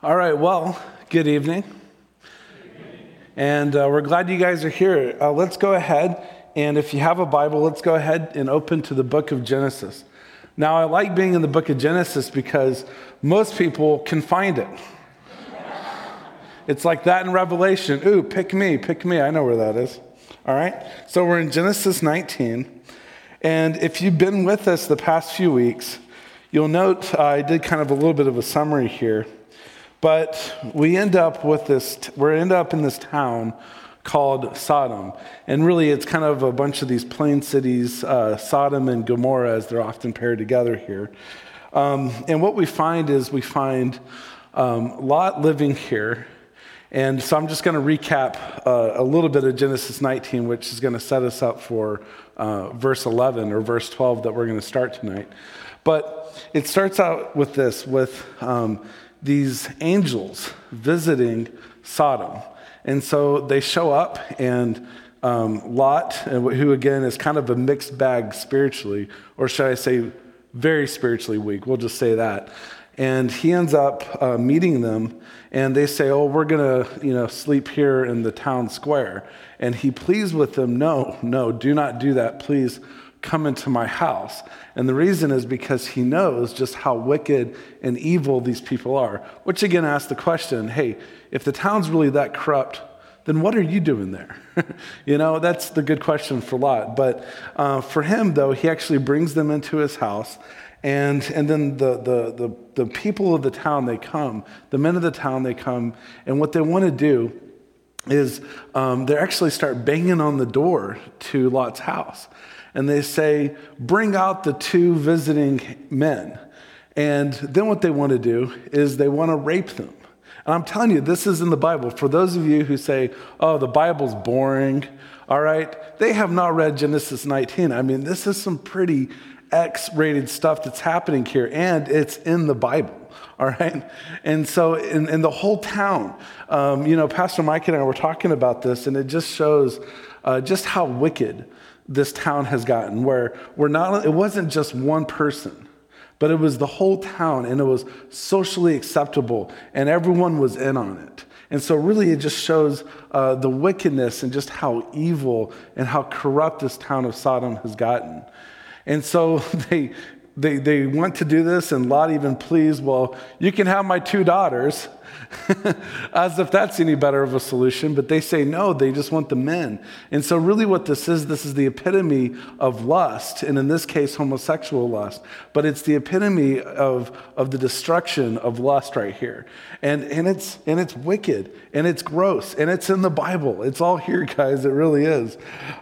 All right, well, good evening. And uh, we're glad you guys are here. Uh, let's go ahead, and if you have a Bible, let's go ahead and open to the book of Genesis. Now, I like being in the book of Genesis because most people can find it. it's like that in Revelation. Ooh, pick me, pick me. I know where that is. All right? So we're in Genesis 19. And if you've been with us the past few weeks, you'll note uh, I did kind of a little bit of a summary here. But we end up with this, we end up in this town called Sodom. And really, it's kind of a bunch of these plain cities, uh, Sodom and Gomorrah, as they're often paired together here. Um, and what we find is we find um, Lot living here. And so I'm just going to recap uh, a little bit of Genesis 19, which is going to set us up for uh, verse 11 or verse 12 that we're going to start tonight. But it starts out with this with um, these angels visiting Sodom. And so they show up, and um, Lot, who again is kind of a mixed bag spiritually, or should I say, very spiritually weak, we'll just say that. And he ends up uh, meeting them, and they say, Oh, we're to you know, sleep here in the town square. And he pleads with them, No, no, do not do that. Please come into my house. And the reason is because he knows just how wicked and evil these people are. Which again asks the question hey, if the town's really that corrupt, then what are you doing there? you know, that's the good question for Lot. But uh, for him, though, he actually brings them into his house. And, and then the, the, the, the people of the town, they come, the men of the town, they come. And what they want to do is um, they actually start banging on the door to Lot's house and they say, Bring out the two visiting men. And then what they want to do is they want to rape them. And I'm telling you, this is in the Bible. For those of you who say, Oh, the Bible's boring, all right, they have not read Genesis 19. I mean, this is some pretty X rated stuff that's happening here, and it's in the Bible all right? And so, in, in the whole town, um, you know, Pastor Mike and I were talking about this, and it just shows uh, just how wicked this town has gotten, where we're not, it wasn't just one person, but it was the whole town, and it was socially acceptable, and everyone was in on it. And so, really, it just shows uh, the wickedness and just how evil and how corrupt this town of Sodom has gotten. And so, they, they, they want to do this, and Lot even pleads, Well, you can have my two daughters. as if that's any better of a solution, but they say no, they just want the men. And so, really, what this is, this is the epitome of lust, and in this case, homosexual lust, but it's the epitome of, of the destruction of lust right here. And, and, it's, and it's wicked, and it's gross, and it's in the Bible. It's all here, guys, it really is.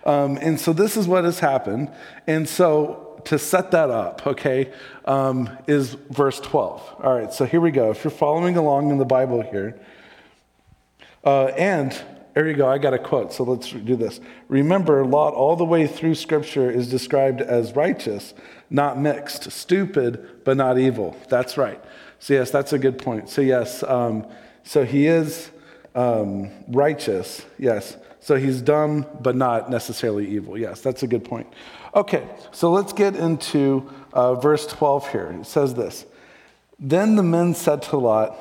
Um, and so, this is what has happened. And so, to set that up, okay, um, is verse 12. All right, so here we go. If you're following along in the Bible here, uh, and there you go, I got a quote, so let's do this. Remember, Lot, all the way through Scripture, is described as righteous, not mixed, stupid, but not evil. That's right. So, yes, that's a good point. So, yes, um, so he is um, righteous, yes. So he's dumb, but not necessarily evil. Yes, that's a good point. Okay, so let's get into uh, verse 12 here. It says this Then the men said to Lot,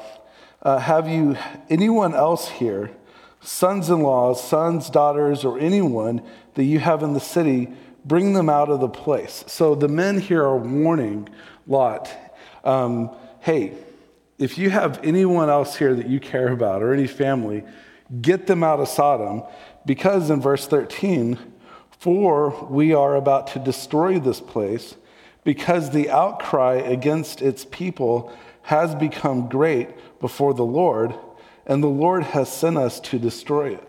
uh, Have you anyone else here, sons in laws, sons, daughters, or anyone that you have in the city? Bring them out of the place. So the men here are warning Lot, um, Hey, if you have anyone else here that you care about or any family, get them out of Sodom. Because in verse 13, for we are about to destroy this place, because the outcry against its people has become great before the Lord, and the Lord has sent us to destroy it.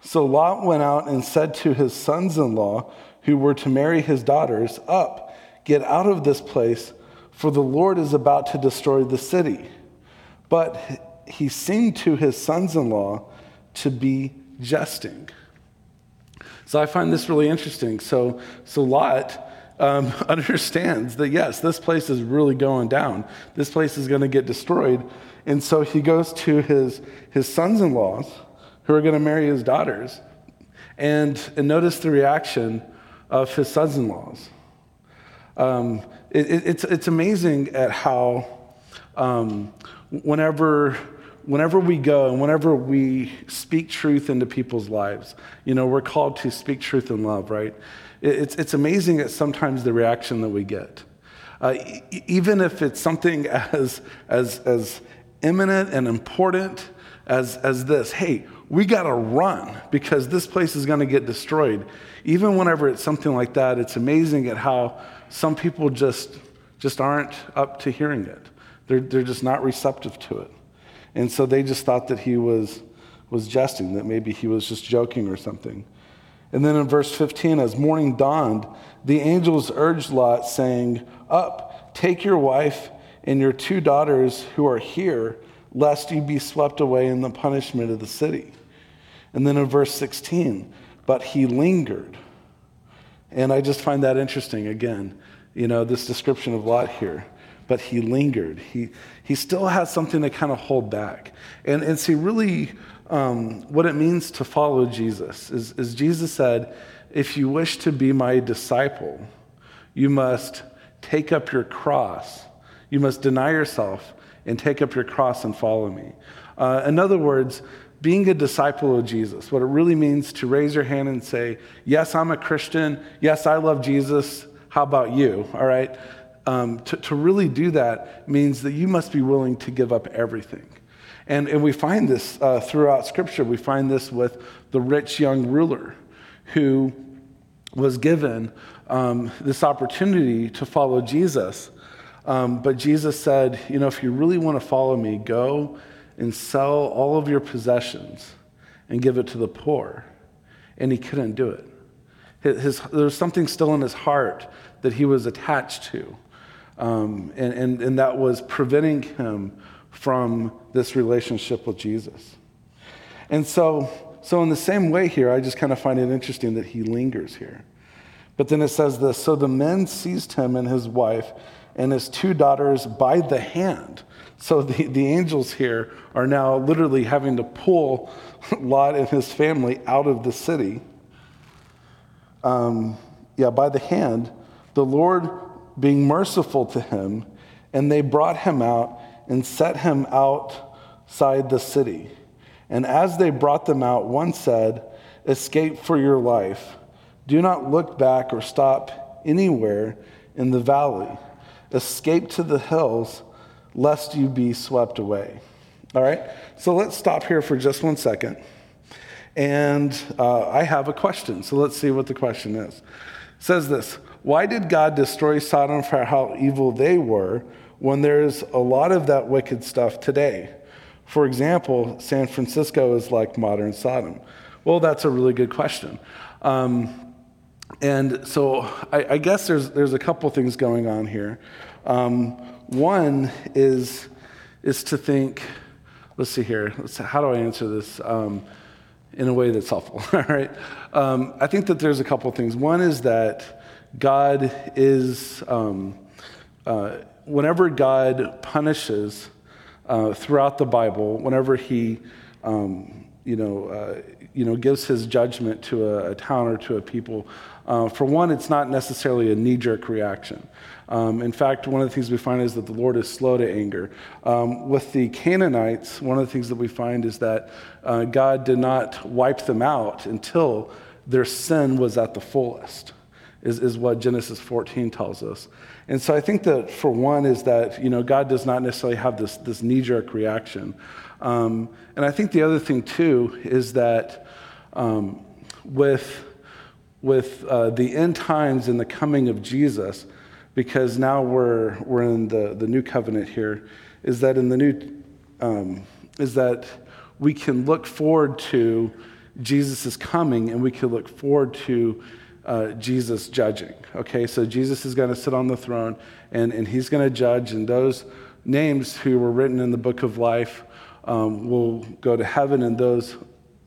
So Lot went out and said to his sons in law, who were to marry his daughters, Up, get out of this place, for the Lord is about to destroy the city. But he seemed to his sons in law to be jesting. So I find this really interesting. So, so Lot um, understands that, yes, this place is really going down. This place is going to get destroyed. And so he goes to his, his sons in laws who are going to marry his daughters. And, and notice the reaction of his sons in laws. Um, it, it, it's, it's amazing at how um, whenever whenever we go and whenever we speak truth into people's lives, you know, we're called to speak truth in love, right? It's, it's amazing at sometimes the reaction that we get. Uh, even if it's something as, as, as imminent and important as, as this hey, we got to run because this place is going to get destroyed. Even whenever it's something like that, it's amazing at how some people just, just aren't up to hearing it. They're, they're just not receptive to it. And so they just thought that he was, was jesting, that maybe he was just joking or something. And then in verse 15, as morning dawned, the angels urged Lot, saying, Up, take your wife and your two daughters who are here, lest you be swept away in the punishment of the city. And then in verse 16, but he lingered. And I just find that interesting again, you know, this description of Lot here. But he lingered. He, he still has something to kind of hold back. And, and see, really, um, what it means to follow Jesus is, is Jesus said, if you wish to be my disciple, you must take up your cross. You must deny yourself and take up your cross and follow me. Uh, in other words, being a disciple of Jesus, what it really means to raise your hand and say, Yes, I'm a Christian. Yes, I love Jesus. How about you? All right? Um, to, to really do that means that you must be willing to give up everything. And, and we find this uh, throughout Scripture. We find this with the rich young ruler who was given um, this opportunity to follow Jesus. Um, but Jesus said, You know, if you really want to follow me, go and sell all of your possessions and give it to the poor. And he couldn't do it. His, there was something still in his heart that he was attached to. Um, and, and, and that was preventing him from this relationship with Jesus. And so, so in the same way here, I just kind of find it interesting that he lingers here. But then it says this So the men seized him and his wife and his two daughters by the hand. So the, the angels here are now literally having to pull Lot and his family out of the city. Um, yeah, by the hand. The Lord being merciful to him, and they brought him out and set him outside the city. And as they brought them out, one said, Escape for your life. Do not look back or stop anywhere in the valley. Escape to the hills, lest you be swept away. All right? So let's stop here for just one second. And uh, I have a question. So let's see what the question is. It says this why did God destroy Sodom for how evil they were when there's a lot of that wicked stuff today? For example, San Francisco is like modern Sodom. Well, that's a really good question. Um, and so I, I, guess there's, there's a couple things going on here. Um, one is, is to think, let's see here, let's, how do I answer this um, in a way that's helpful? All right. Um, I think that there's a couple things. One is that God is, um, uh, whenever God punishes uh, throughout the Bible, whenever He, um, you know, uh, you know, gives His judgment to a, a town or to a people, uh, for one, it's not necessarily a knee-jerk reaction. Um, in fact, one of the things we find is that the Lord is slow to anger. Um, with the Canaanites, one of the things that we find is that uh, God did not wipe them out until their sin was at the fullest is, is what Genesis 14 tells us. And so I think that for one is that, you know, God does not necessarily have this, this knee-jerk reaction. Um, and I think the other thing too is that um, with, with uh, the end times and the coming of Jesus, because now we're, we're in the, the new covenant here, is that in the new, um, is that we can look forward to Jesus' coming and we can look forward to uh, Jesus judging. Okay, so Jesus is going to sit on the throne and, and he's going to judge, and those names who were written in the book of life um, will go to heaven, and those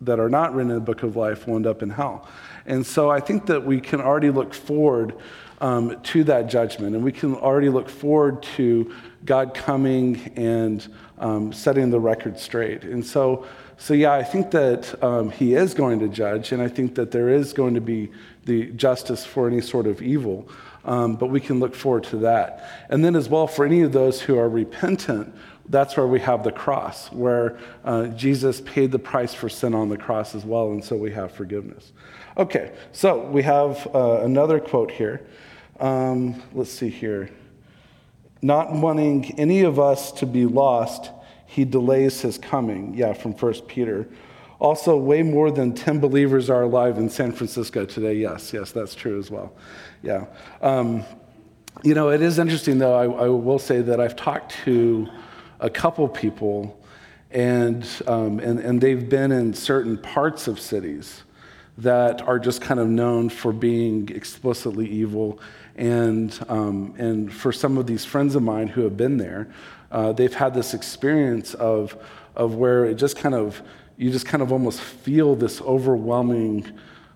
that are not written in the book of life will end up in hell. And so I think that we can already look forward um, to that judgment, and we can already look forward to God coming and um, setting the record straight. And so, so yeah, I think that um, He is going to judge, and I think that there is going to be the justice for any sort of evil. Um, but we can look forward to that. And then, as well, for any of those who are repentant, that's where we have the cross, where uh, Jesus paid the price for sin on the cross as well, and so we have forgiveness. Okay, so we have uh, another quote here. Um, let's see here. Not wanting any of us to be lost, he delays his coming. Yeah, from 1 Peter. Also, way more than 10 believers are alive in San Francisco today. Yes, yes, that's true as well. Yeah. Um, you know, it is interesting, though. I, I, will say that I've talked to a couple people, and, um, and, and they've been in certain parts of cities that are just kind of known for being explicitly evil. And, um, and for some of these friends of mine who have been there, uh, they've had this experience of, of where it just kind of you just kind of almost feel this overwhelming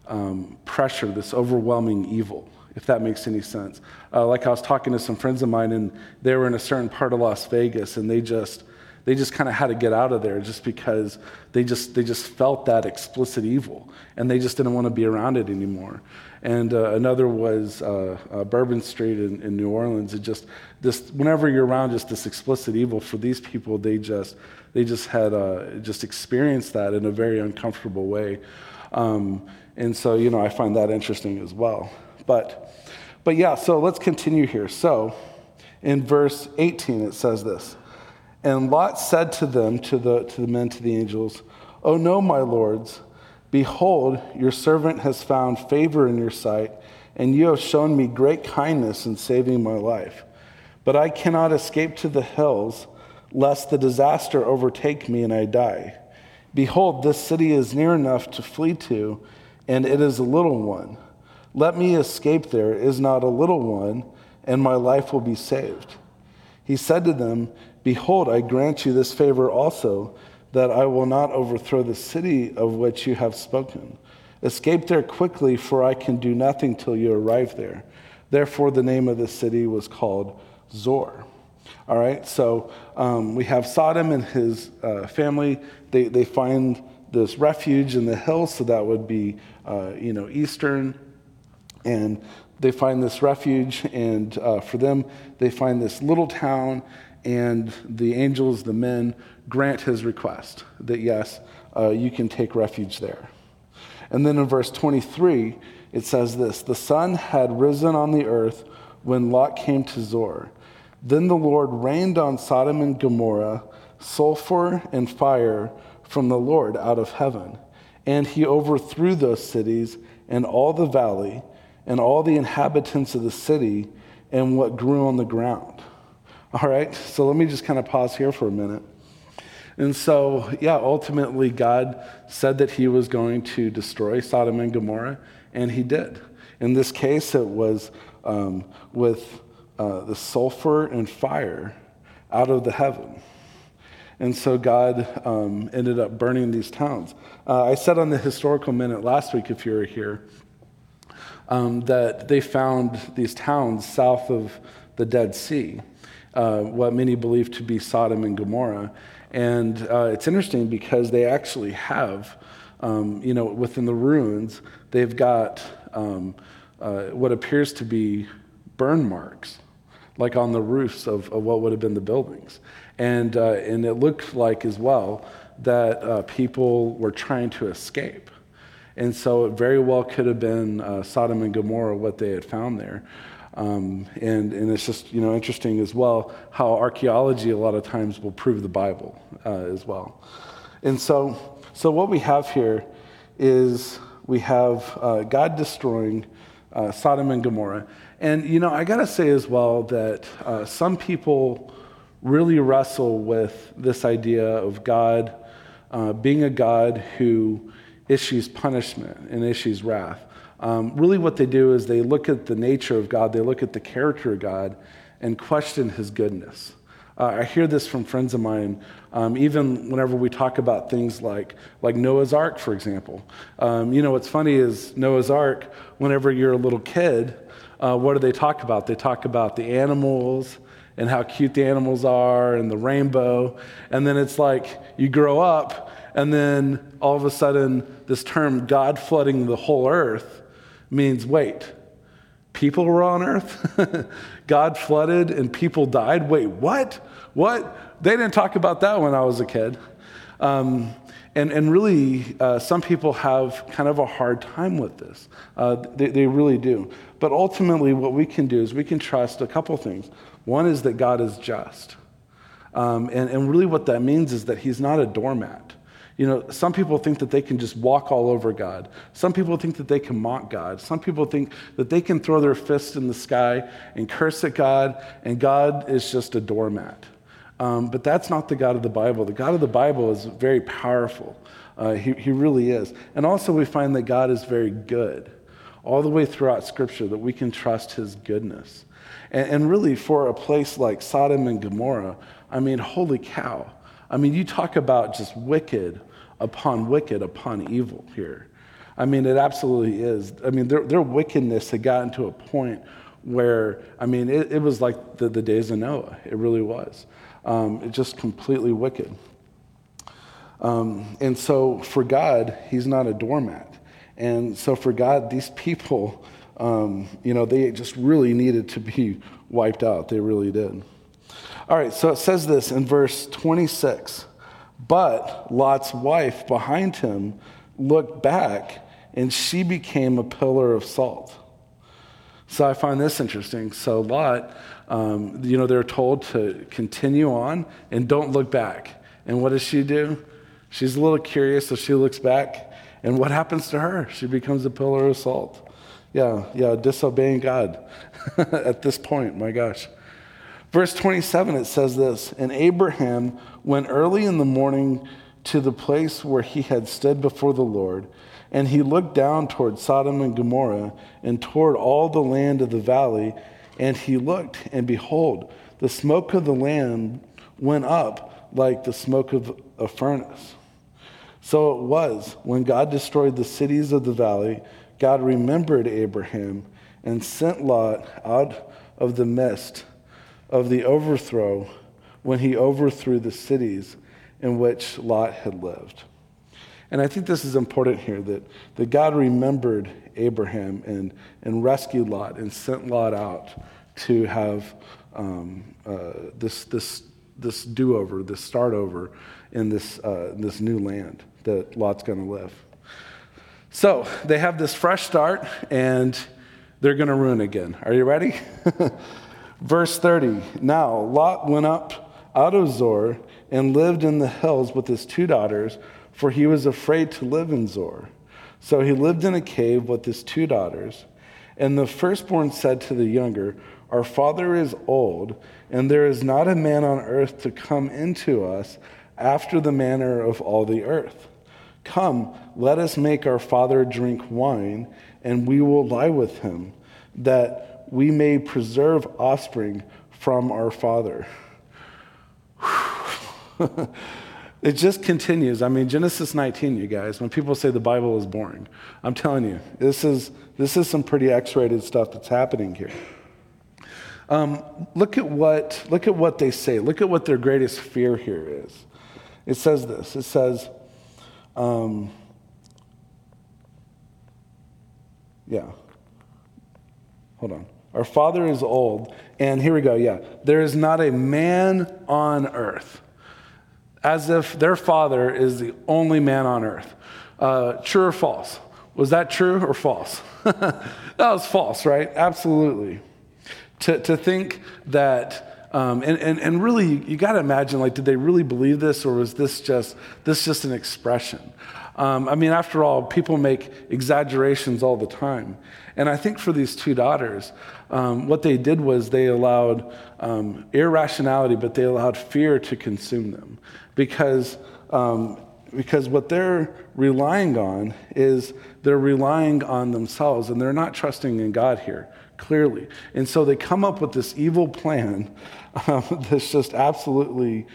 um, pressure, this overwhelming evil, if that makes any sense. Uh, like I was talking to some friends of mine, and they were in a certain part of Las Vegas, and they just they just kind of had to get out of there just because they just they just felt that explicit evil, and they just didn't want to be around it anymore. And uh, another was uh, uh Bourbon Street in, in New Orleans. It just this whenever you're around just this explicit evil for these people, they just they just had uh, just experienced that in a very uncomfortable way. Um, and so, you know, I find that interesting as well. But, but yeah, so let's continue here. So in verse 18, it says this And Lot said to them, to the, to the men, to the angels, Oh, no, my lords, behold, your servant has found favor in your sight, and you have shown me great kindness in saving my life. But I cannot escape to the hills lest the disaster overtake me and I die. Behold, this city is near enough to flee to, and it is a little one. Let me escape there, is not a little one, and my life will be saved. He said to them, Behold, I grant you this favor also, that I will not overthrow the city of which you have spoken. Escape there quickly, for I can do nothing till you arrive there. Therefore, the name of the city was called Zoar. All right, so um, we have Sodom and his uh, family. They, they find this refuge in the hills, so that would be, uh, you know, eastern. And they find this refuge, and uh, for them, they find this little town, and the angels, the men, grant his request that yes, uh, you can take refuge there. And then in verse 23, it says this The sun had risen on the earth when Lot came to Zoar. Then the Lord rained on Sodom and Gomorrah sulfur and fire from the Lord out of heaven. And he overthrew those cities and all the valley and all the inhabitants of the city and what grew on the ground. All right, so let me just kind of pause here for a minute. And so, yeah, ultimately, God said that he was going to destroy Sodom and Gomorrah, and he did. In this case, it was um, with uh, the sulfur and fire out of the heaven. And so God um, ended up burning these towns. Uh, I said on the historical minute last week, if you were here, um, that they found these towns south of the Dead Sea, uh, what many believe to be Sodom and Gomorrah. And uh, it's interesting because they actually have, um, you know, within the ruins, they've got um, uh, what appears to be burn marks like on the roofs of, of what would have been the buildings. And, uh, and it looked like as well that uh, people were trying to escape. And so it very well could have been Sodom and Gomorrah, what they had found there. Um, and, and it's just you know interesting as well how archaeology a lot of times will prove the Bible uh, as well. And so, so what we have here is we have uh, God destroying uh, Sodom and Gomorrah. And, you know, I got to say as well that uh, some people really wrestle with this idea of God uh, being a God who issues punishment and issues wrath. Um, really, what they do is they look at the nature of God, they look at the character of God, and question his goodness. Uh, I hear this from friends of mine, um, even whenever we talk about things like, like Noah's Ark, for example. Um, you know, what's funny is Noah's Ark, whenever you're a little kid, uh, what do they talk about? They talk about the animals and how cute the animals are and the rainbow. And then it's like you grow up, and then all of a sudden, this term, God flooding the whole earth, means wait, people were on earth? God flooded and people died? Wait, what? What? They didn't talk about that when I was a kid. Um, and, and really, uh, some people have kind of a hard time with this. Uh, they, they really do. But ultimately, what we can do is we can trust a couple things. One is that God is just. Um, and, and really, what that means is that He's not a doormat. You know, some people think that they can just walk all over God. Some people think that they can mock God. Some people think that they can throw their fist in the sky and curse at God, and God is just a doormat. Um, but that's not the God of the Bible. The God of the Bible is very powerful. Uh, he, he really is. And also, we find that God is very good all the way throughout Scripture, that we can trust His goodness. And, and really, for a place like Sodom and Gomorrah, I mean, holy cow. I mean, you talk about just wicked upon wicked upon evil here. I mean, it absolutely is. I mean, their, their wickedness had gotten to a point where, I mean, it, it was like the, the days of Noah. It really was. Um, it's just completely wicked. Um, and so for God, He's not a doormat. And so for God, these people, um, you know, they just really needed to be wiped out. They really did. All right, so it says this in verse 26 But Lot's wife behind him looked back, and she became a pillar of salt. So I find this interesting. So Lot, um, you know, they're told to continue on and don't look back. And what does she do? She's a little curious, so she looks back. And what happens to her? She becomes a pillar of salt. Yeah, yeah, disobeying God at this point, my gosh. Verse 27, it says this And Abraham went early in the morning to the place where he had stood before the Lord. And he looked down toward Sodom and Gomorrah and toward all the land of the valley. And he looked, and behold, the smoke of the land went up like the smoke of a furnace. So it was when God destroyed the cities of the valley, God remembered Abraham and sent Lot out of the midst of the overthrow when he overthrew the cities in which Lot had lived. And I think this is important here that, that God remembered Abraham and, and rescued Lot and sent Lot out to have um, uh, this, this, this do over, this start over in this, uh, this new land that Lot's going to live. So they have this fresh start and they're going to ruin again. Are you ready? Verse 30 Now Lot went up out of Zoar and lived in the hills with his two daughters, for he was afraid to live in Zoar. So he lived in a cave with his two daughters. And the firstborn said to the younger, Our father is old, and there is not a man on earth to come into us after the manner of all the earth. Come, let us make our father drink wine, and we will lie with him, that we may preserve offspring from our father. it just continues. I mean, Genesis 19, you guys, when people say the Bible is boring, I'm telling you, this is, this is some pretty X rated stuff that's happening here. Um, look, at what, look at what they say. Look at what their greatest fear here is. It says this it says, um, yeah. Hold on. Our father is old. And here we go, yeah. There is not a man on earth. As if their father is the only man on earth. Uh, true or false? Was that true or false? that was false, right? Absolutely. To, to think that, um, and, and, and really, you, got to imagine, like, did they really believe this or was this just, this just an expression? Um, I mean, after all, people make exaggerations all the time. And I think for these two daughters, um, what they did was they allowed um, irrationality, but they allowed fear to consume them. Because, um, because what they're relying on is they're relying on themselves, and they're not trusting in God here, clearly. And so they come up with this evil plan um, that's just absolutely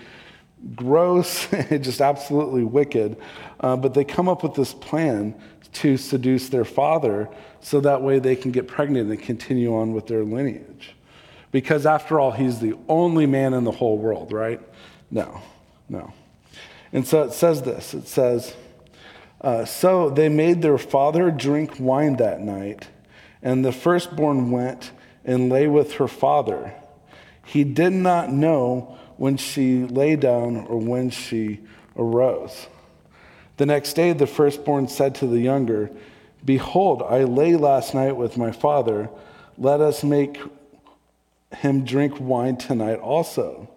gross, and just absolutely wicked. Uh, but they come up with this plan to seduce their father so that way they can get pregnant and continue on with their lineage. Because after all, he's the only man in the whole world, right? No, no. And so it says this it says, uh, So they made their father drink wine that night, And the firstborn went and lay with her father. He did not know when she lay down or when she arose. The next day, the firstborn said to the younger, Behold, I lay last night with my father. Let us make him drink wine tonight also.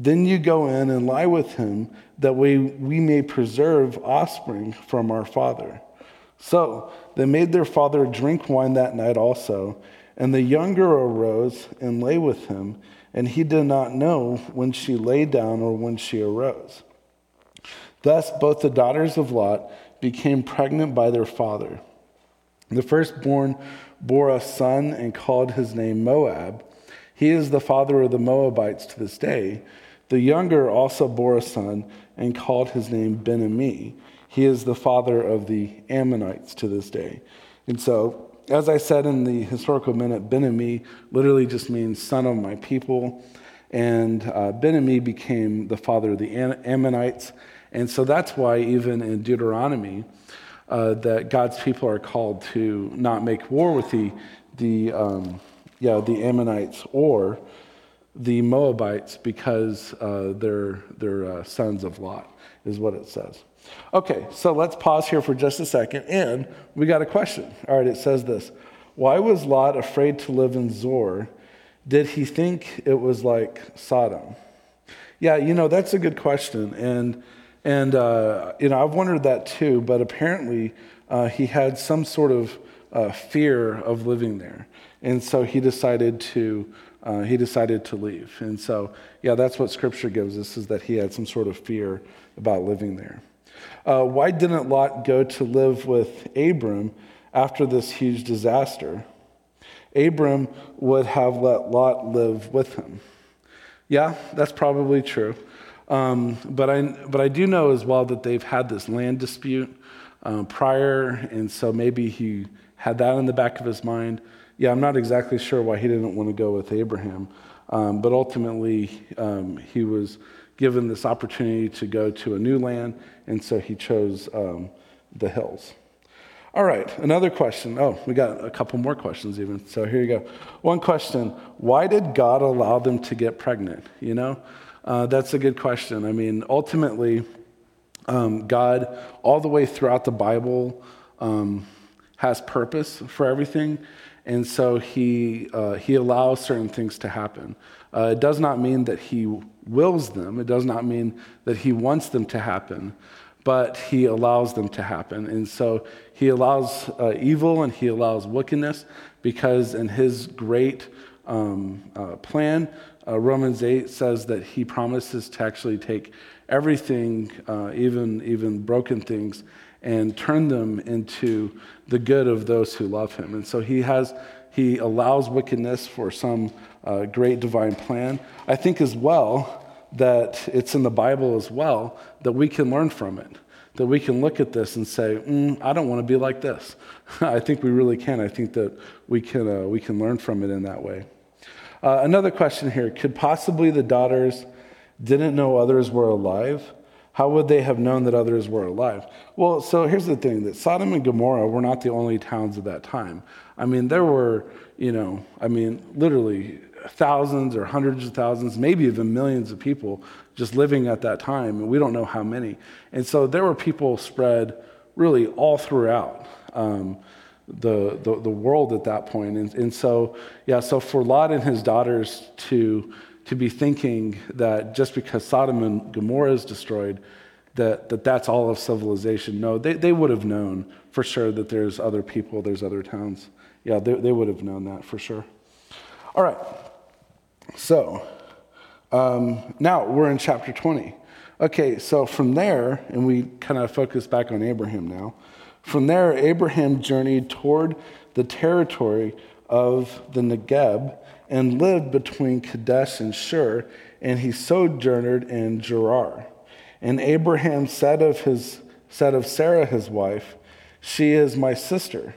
Then you go in and lie with him, that we, we may preserve offspring from our father. So they made their father drink wine that night also. And the younger arose and lay with him, and he did not know when she lay down or when she arose. Thus, both the daughters of Lot became pregnant by their father. The firstborn bore a son and called his name Moab. He is the father of the Moabites to this day. The younger also bore a son and called his name Ben-ammi. He is the father of the Ammonites to this day. And so, as I said in the historical minute, Ben-ammi literally just means son of my people. And uh, Ben-ammi became the father of the Ammonites. And so that's why, even in Deuteronomy, uh, that God's people are called to not make war with the, the, um, yeah, the Ammonites or the Moabites because uh, they're, they're uh, sons of Lot, is what it says. Okay, so let's pause here for just a second. And we got a question. All right, it says this Why was Lot afraid to live in Zoar? Did he think it was like Sodom? Yeah, you know, that's a good question. And and, uh, you know, I've wondered that too, but apparently uh, he had some sort of uh, fear of living there. And so he decided to, uh, he decided to leave. And so, yeah, that's what scripture gives us, is that he had some sort of fear about living there. Uh, why didn't Lot go to live with Abram after this huge disaster? Abram would have let Lot live with him. Yeah, that's probably true. Um, but, I, but I do know as well that they've had this land dispute um, prior, and so maybe he had that in the back of his mind. Yeah, I'm not exactly sure why he didn't want to go with Abraham, um, but ultimately um, he was given this opportunity to go to a new land, and so he chose um, the hills. All right, another question. Oh, we got a couple more questions even. So here you go. One question Why did God allow them to get pregnant? You know? Uh, that's a good question. I mean, ultimately, um, God, all the way throughout the Bible, um, has purpose for everything. And so he, uh, he allows certain things to happen. Uh, it does not mean that he wills them, it does not mean that he wants them to happen, but he allows them to happen. And so he allows uh, evil and he allows wickedness because, in his great um, uh, plan, uh, Romans 8 says that he promises to actually take everything, uh, even, even broken things, and turn them into the good of those who love him. And so he has, he allows wickedness for some uh, great divine plan. I think as well that it's in the Bible as well that we can learn from it. That we can look at this and say, mm, I don't want to be like this. I think we really can. I think that we can, uh, we can learn from it in that way. Uh, another question here Could possibly the daughters didn't know others were alive? How would they have known that others were alive? Well, so here's the thing that Sodom and Gomorrah were not the only towns at that time. I mean, there were, you know, I mean, literally thousands or hundreds of thousands, maybe even millions of people just living at that time, and we don't know how many. And so there were people spread really all throughout. Um, the, the, the world at that point. And, and so, yeah, so for Lot and his daughters to, to be thinking that just because Sodom and Gomorrah is destroyed, that, that that's all of civilization. No, they, they would have known for sure that there's other people, there's other towns. Yeah, they, they would have known that for sure. All right, so um, now we're in chapter 20. Okay, so from there, and we kind of focus back on Abraham now. From there, Abraham journeyed toward the territory of the Negeb and lived between Kadesh and Shur, and he sojourned in Gerar. And Abraham said of, his, said of Sarah, his wife, She is my sister.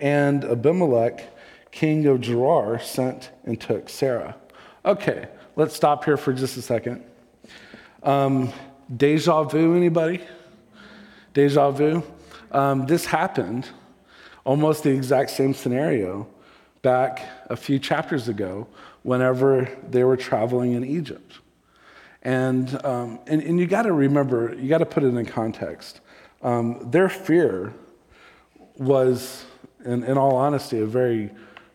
And Abimelech, king of Gerar, sent and took Sarah. Okay, let's stop here for just a second. Um, deja vu, anybody? Deja vu? Um, this happened almost the exact same scenario back a few chapters ago whenever they were traveling in Egypt. And, um, and, and, you got to remember, you got to put it in context. Um, their fear was, in, in all honesty, a very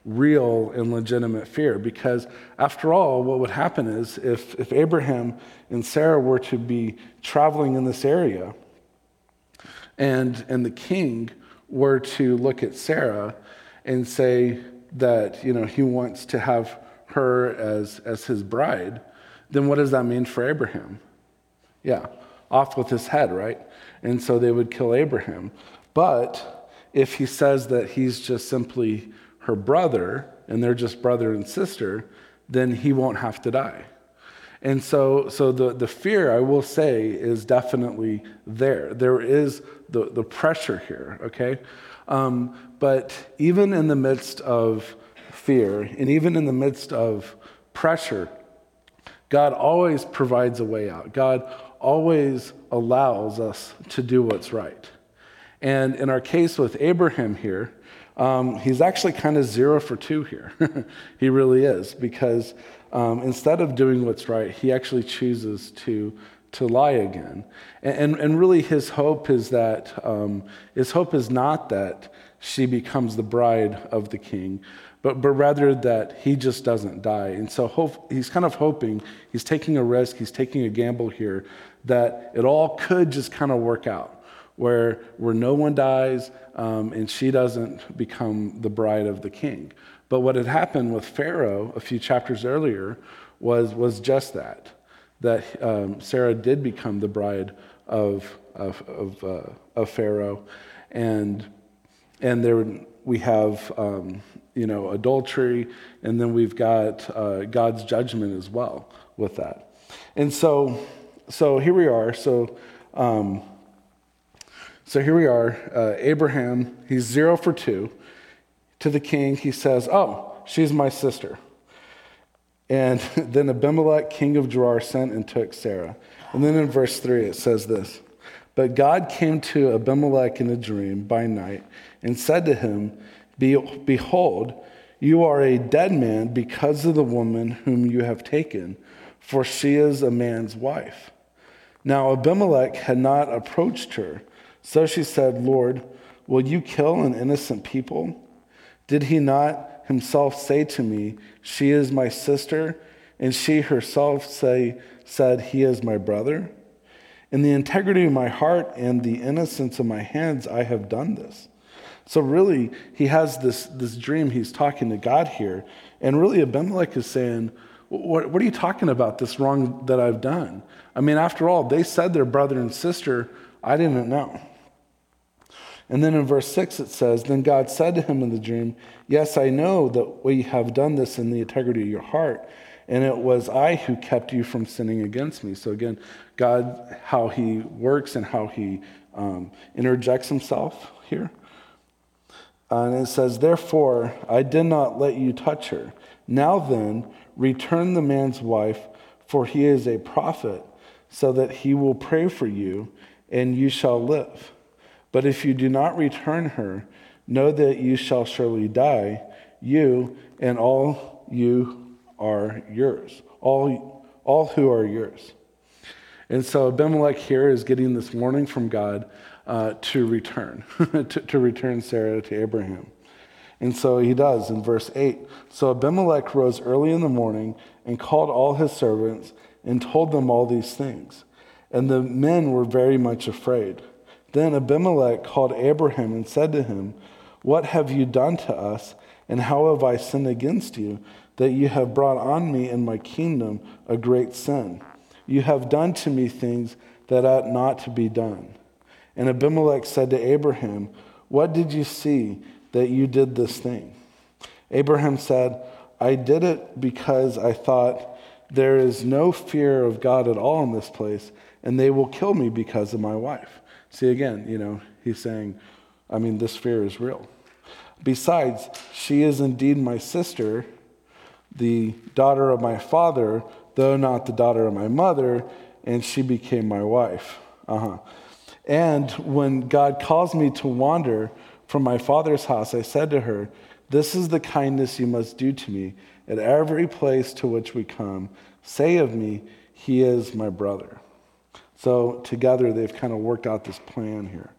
real and legitimate fear because, after all, what would happen is if, if Abraham and Sarah were to be traveling in this area and, and the king were to look at Sarah and say that you know, he wants to have her as, as his bride, then what does that mean for Abraham? Yeah, off with his head, right? And so they would kill Abraham. But if he says that he's just simply her brother and they're just brother and sister, then he won't have to die. And so, so the, the fear, I will say, is definitely there. There is the, the pressure here, okay? Um, but even in the midst of fear and even in the midst of pressure, God always provides a way out. God always allows us to do what's right. And in our case with Abraham here, um, he's actually kind of zero for two here. he really is, because um, instead of doing what's right, he actually chooses to, to lie again. And, and, and really, his hope is that, um, his hope is not that she becomes the bride of the king, but, but rather that he just doesn't die. And so hope, he's kind of hoping, he's taking a risk, he's taking a gamble here, that it all could just kind of work out where, where no one dies um, and she doesn't become the bride of the king. But what had happened with Pharaoh a few chapters earlier was, was just that, that um, Sarah did become the bride of, of, of, uh, of Pharaoh. And, and there we have, um, you know, adultery, and then we've got uh, God's judgment as well with that. And so, so here we are. So, um, so here we are. Uh, Abraham, he's zero for two. To the king, he says, Oh, she's my sister. And then Abimelech, king of Gerar, sent and took Sarah. And then in verse 3, it says this But God came to Abimelech in a dream by night and said to him, Behold, you are a dead man because of the woman whom you have taken, for she is a man's wife. Now Abimelech had not approached her so she said, Lord, will you kill an innocent people? Did he not himself say to me, She is my sister, and she herself say, said, He is my brother? In the integrity of my heart and the innocence of my hands, I have done this. So, really, he has this, this dream. He's talking to God here. And really, Abimelech is saying, what, what are you talking about, this wrong that I've done? I mean, after all, they said they're brother and sister. I didn't know. And then in verse 6 it says, Then God said to him in the dream, Yes, I know that we have done this in the integrity of your heart, and it was I who kept you from sinning against me. So again, God, how he works and how he um, interjects himself here. and it says, Therefore, I did not let you touch her. Now then, return the man's wife, for he is a prophet, so that he will pray for you, and you shall live. But if you do not return her, know that you shall surely die, you and all you are yours, all, all who are yours. And so Abimelech here is getting this warning from God uh, to return, to, to return Sarah to Abraham. And so he does in verse 8. So Abimelech rose early in the morning and called all his servants and told them all these things. And the men were very much afraid. Then Abimelech called Abraham and said to him, What have you done to us, and how have I sinned against you, that you have brought on me and my kingdom a great sin? You have done to me things that ought not to be done. And Abimelech said to Abraham, What did you see that you did this thing? Abraham said, I did it because I thought, There is no fear of God at all in this place, and they will kill me because of my wife. See, again, you know, he's saying, I mean, this fear is real. Besides, she is indeed my sister, the daughter of my father, though not the daughter of my mother, and she became my wife. Uh-huh. And when God calls me to wander from my father's house, I said to her, This is the kindness you must do to me at every place to which we come. Say of me, He is my brother. So together they've kind of worked out this plan here.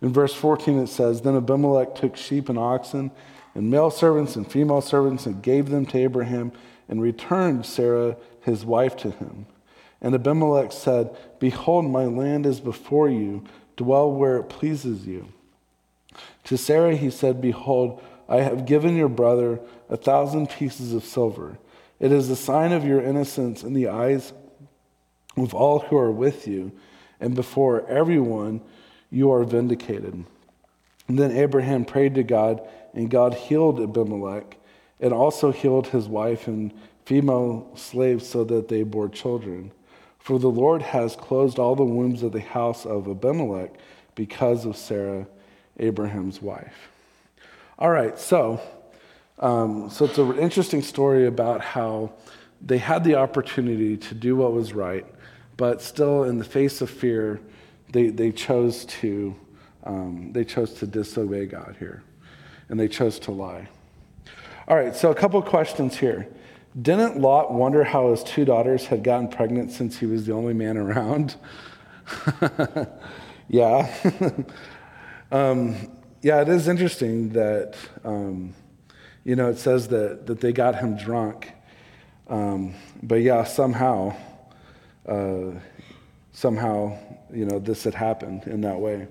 In verse 14 it says, Then Abimelech took sheep and oxen and male servants and female servants and gave them to Abraham and returned Sarah his wife to him. And Abimelech said, Behold, my land is before you, dwell where it pleases you. To Sarah he said, Behold, I have given your brother a thousand pieces of silver. It is a sign of your innocence in the eyes of all who are with you, and before everyone you are vindicated. And then Abraham prayed to God, and God healed Abimelech, and also healed his wife and female slaves so that they bore children. For the Lord has closed all the wombs of the house of Abimelech because of Sarah, Abraham's wife. All right, so, um, so it's an interesting story about how they had the opportunity to do what was right, but still, in the face of fear, they, they chose to um, they chose to disobey God here, and they chose to lie. All right, so a couple questions here. Didn't Lot wonder how his two daughters had gotten pregnant since he was the only man around? yeah. um, yeah, it is interesting that, um, you know, it says that, that they got him drunk. Um, but yeah, somehow, uh, somehow, you know, this had happened in that way.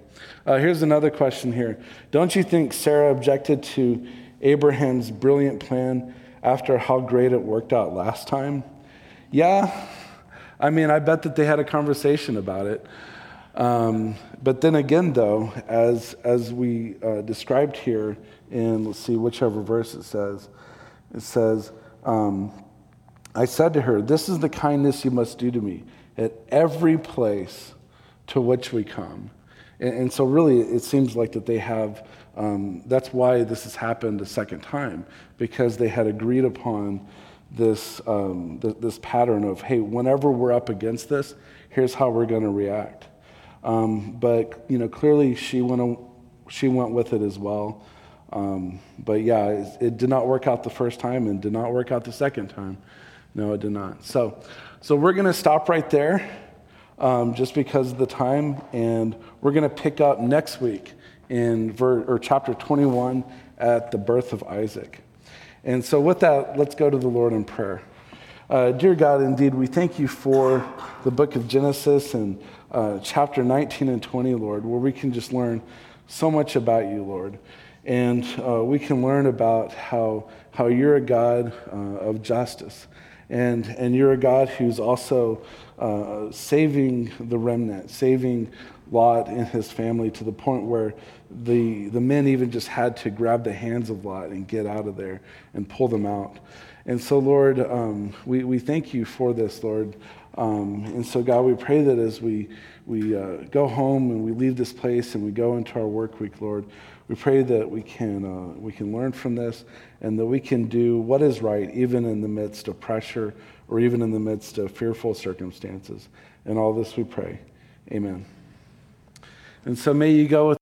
Uh, here's another question here. Don't you think Sarah objected to Abraham's brilliant plan after how great it worked out last time? Yeah. I mean, I bet that they had a conversation about it. Um, but then again, though, as, as we uh, described here in, let's see, whichever verse it says, it says, um, I said to her, This is the kindness you must do to me at every place to which we come. And, and so, really, it seems like that they have um, that's why this has happened a second time, because they had agreed upon this, um, th- this pattern of, hey, whenever we're up against this, here's how we're going to react. Um, but, you know, clearly she went, she went with it as well. Um, but yeah, it, it, did not work out the first time and did not work out the second time. No, it did not. So, so we're going to stop right there um, just because of the time, and we're going to pick up next week in ver- or chapter 21 at the birth of Isaac. And so, with that, let's go to the Lord in prayer. Uh, dear God, indeed, we thank you for the book of Genesis and uh, chapter 19 and 20, Lord, where we can just learn so much about you, Lord. And uh, we can learn about how, how you're a God uh, of justice. And, and you're a God who's also uh, saving the remnant, saving Lot and his family to the point where the, the men even just had to grab the hands of Lot and get out of there and pull them out. And so, Lord, um, we, we thank you for this, Lord. Um, and so, God, we pray that as we, we uh, go home and we leave this place and we go into our work week, Lord, we pray that we can, uh, we can learn from this and that we can do what is right, even in the midst of pressure or even in the midst of fearful circumstances. And all this we pray. Amen. And so may you go with